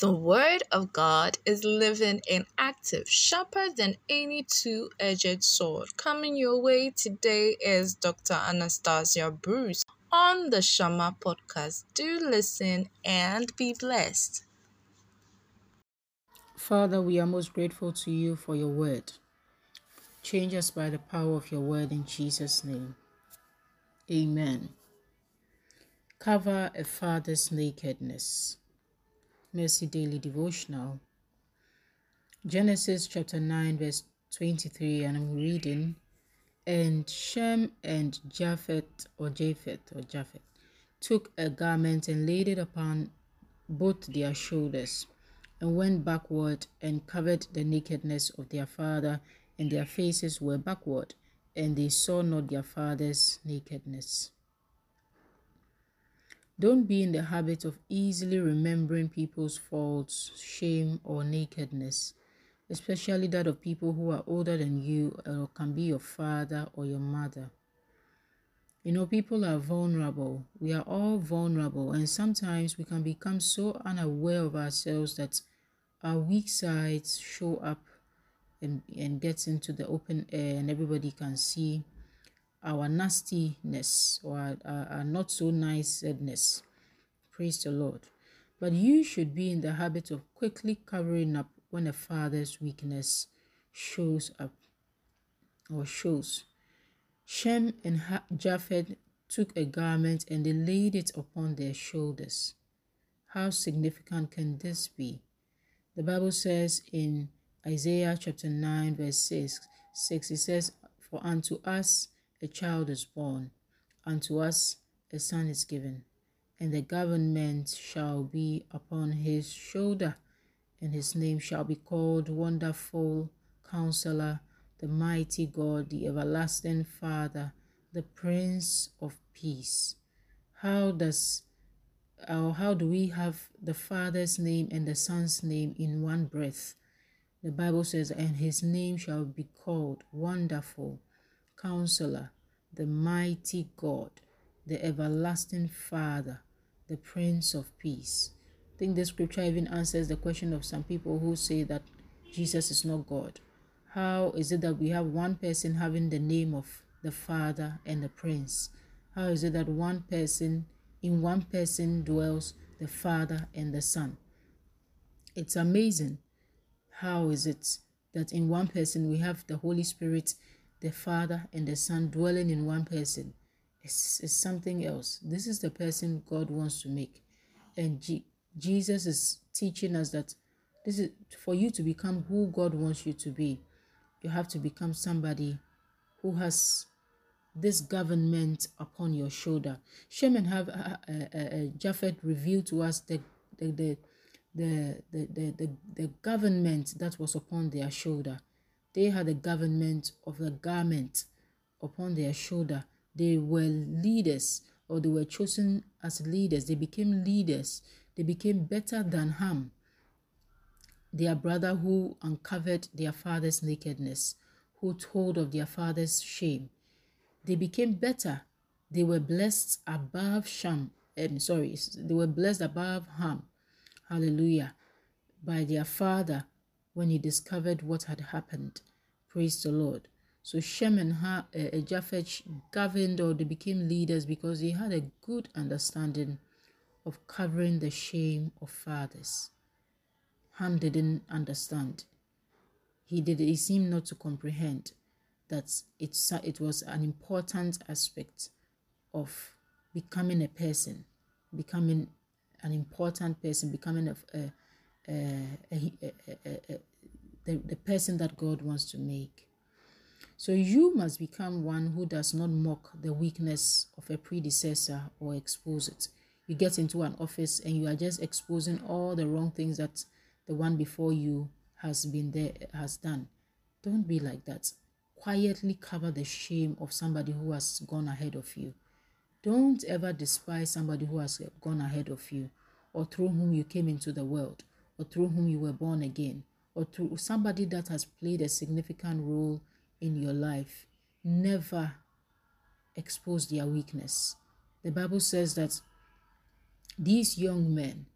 The Word of God is living and active, sharper than any two edged sword. Coming your way today is Dr. Anastasia Bruce on the Shama podcast. Do listen and be blessed. Father, we are most grateful to you for your word. Change us by the power of your word in Jesus' name. Amen. Cover a father's nakedness. Mercy Daily Devotional. Genesis chapter 9, verse 23, and I'm reading. And Shem and Japheth, or Japheth, or Japheth, took a garment and laid it upon both their shoulders, and went backward and covered the nakedness of their father, and their faces were backward, and they saw not their father's nakedness. Don't be in the habit of easily remembering people's faults, shame, or nakedness, especially that of people who are older than you or can be your father or your mother. You know, people are vulnerable. We are all vulnerable, and sometimes we can become so unaware of ourselves that our weak sides show up and, and gets into the open air, and everybody can see our nastiness or our, our, our not so niceness. Praise the Lord. But you should be in the habit of quickly covering up when a father's weakness shows up or shows. Shem and Japheth took a garment and they laid it upon their shoulders. How significant can this be? The Bible says in Isaiah chapter 9, verse 6, 6 it says, For unto us a child is born, unto us a son is given, and the government shall be upon his shoulder, and his name shall be called Wonderful Counselor, the Mighty God, the Everlasting Father, the Prince of Peace. How does or how do we have the Father's name and the Son's name in one breath? The Bible says, and his name shall be called Wonderful Counselor, the mighty God, the everlasting Father, the Prince of Peace. I think the scripture even answers the question of some people who say that Jesus is not God. How is it that we have one person having the name of the Father and the Prince? How is it that one person, in one person, dwells the Father and the Son? It's amazing. How is it that in one person we have the Holy Spirit the Father and the Son dwelling in one person is, is something else. This is the person God wants to make. And G- Jesus is teaching us that this is for you to become who God wants you to be. You have to become somebody who has this government upon your shoulder. Shem and have uh, uh, uh, Japheth revealed to us the the the, the, the, the, the government that was upon their shoulder. They had a government of the garment upon their shoulder. They were leaders or they were chosen as leaders. They became leaders. They became better than Ham, their brother who uncovered their father's nakedness, who told of their father's shame. They became better. They were blessed above Sham. Um, sorry, they were blessed above Ham. Hallelujah. By their father when he discovered what had happened. Praise the Lord. So Shem and ha- uh, Japheth governed or they became leaders because they had a good understanding of covering the shame of fathers. Ham didn't understand. He did. He seemed not to comprehend that it's it was an important aspect of becoming a person, becoming an important person, becoming a, a, Uh, a, a the, the person that God wants to make. So you must become one who does not mock the weakness of a predecessor or expose it. You get into an office and you are just exposing all the wrong things that the one before you has been there has done. Don't be like that. Quietly cover the shame of somebody who has gone ahead of you. Don't ever despise somebody who has gone ahead of you or through whom you came into the world or through whom you were born again or through somebody that has played a significant role in your life, never expose their weakness. The Bible says that these young men,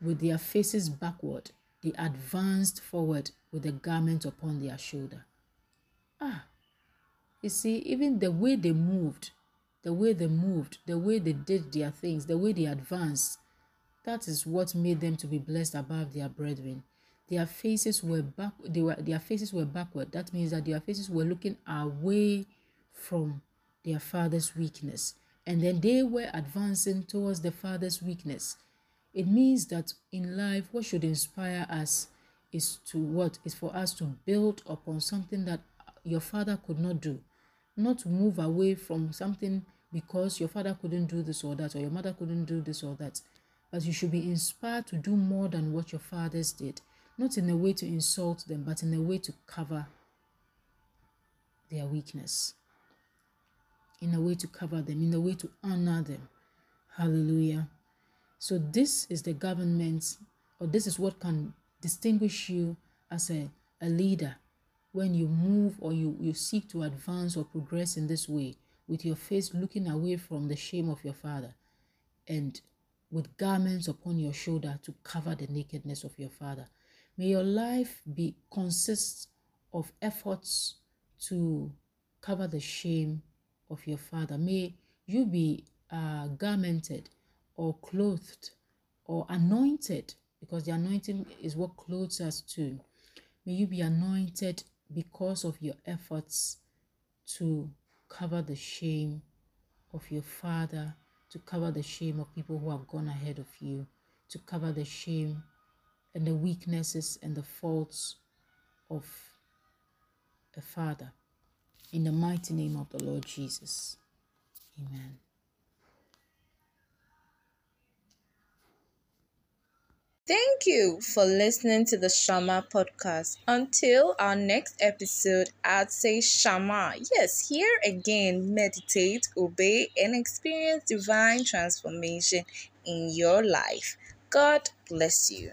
with their faces backward, they advanced forward with a garment upon their shoulder. Ah, you see, even the way they moved, the way they moved, the way they did their things, the way they advanced, that is what made them to be blessed above their brethren. Their faces were back they were their faces were backward. That means that their faces were looking away from their father's weakness. And then they were advancing towards the father's weakness. It means that in life what should inspire us is to what is for us to build upon something that your father could not do. Not to move away from something because your father couldn't do this or that or your mother couldn't do this or that but you should be inspired to do more than what your fathers did, not in a way to insult them, but in a way to cover their weakness, in a way to cover them, in a way to honor them. Hallelujah. So, this is the government, or this is what can distinguish you as a, a leader when you move or you, you seek to advance or progress in this way with your face looking away from the shame of your father and with garments upon your shoulder to cover the nakedness of your father. May your life be consist of efforts to cover the shame of your father. May you be uh, garmented or clothed or anointed because the anointing is what clothes us too. May you be anointed because of your efforts to cover the shame of your father to cover the shame of people who have gone ahead of you, to cover the shame and the weaknesses and the faults of a father. In the mighty name of the Lord Jesus. Amen. Thank you for listening to the Shama podcast. Until our next episode, I'd say Shama. Yes, here again, meditate, obey, and experience divine transformation in your life. God bless you.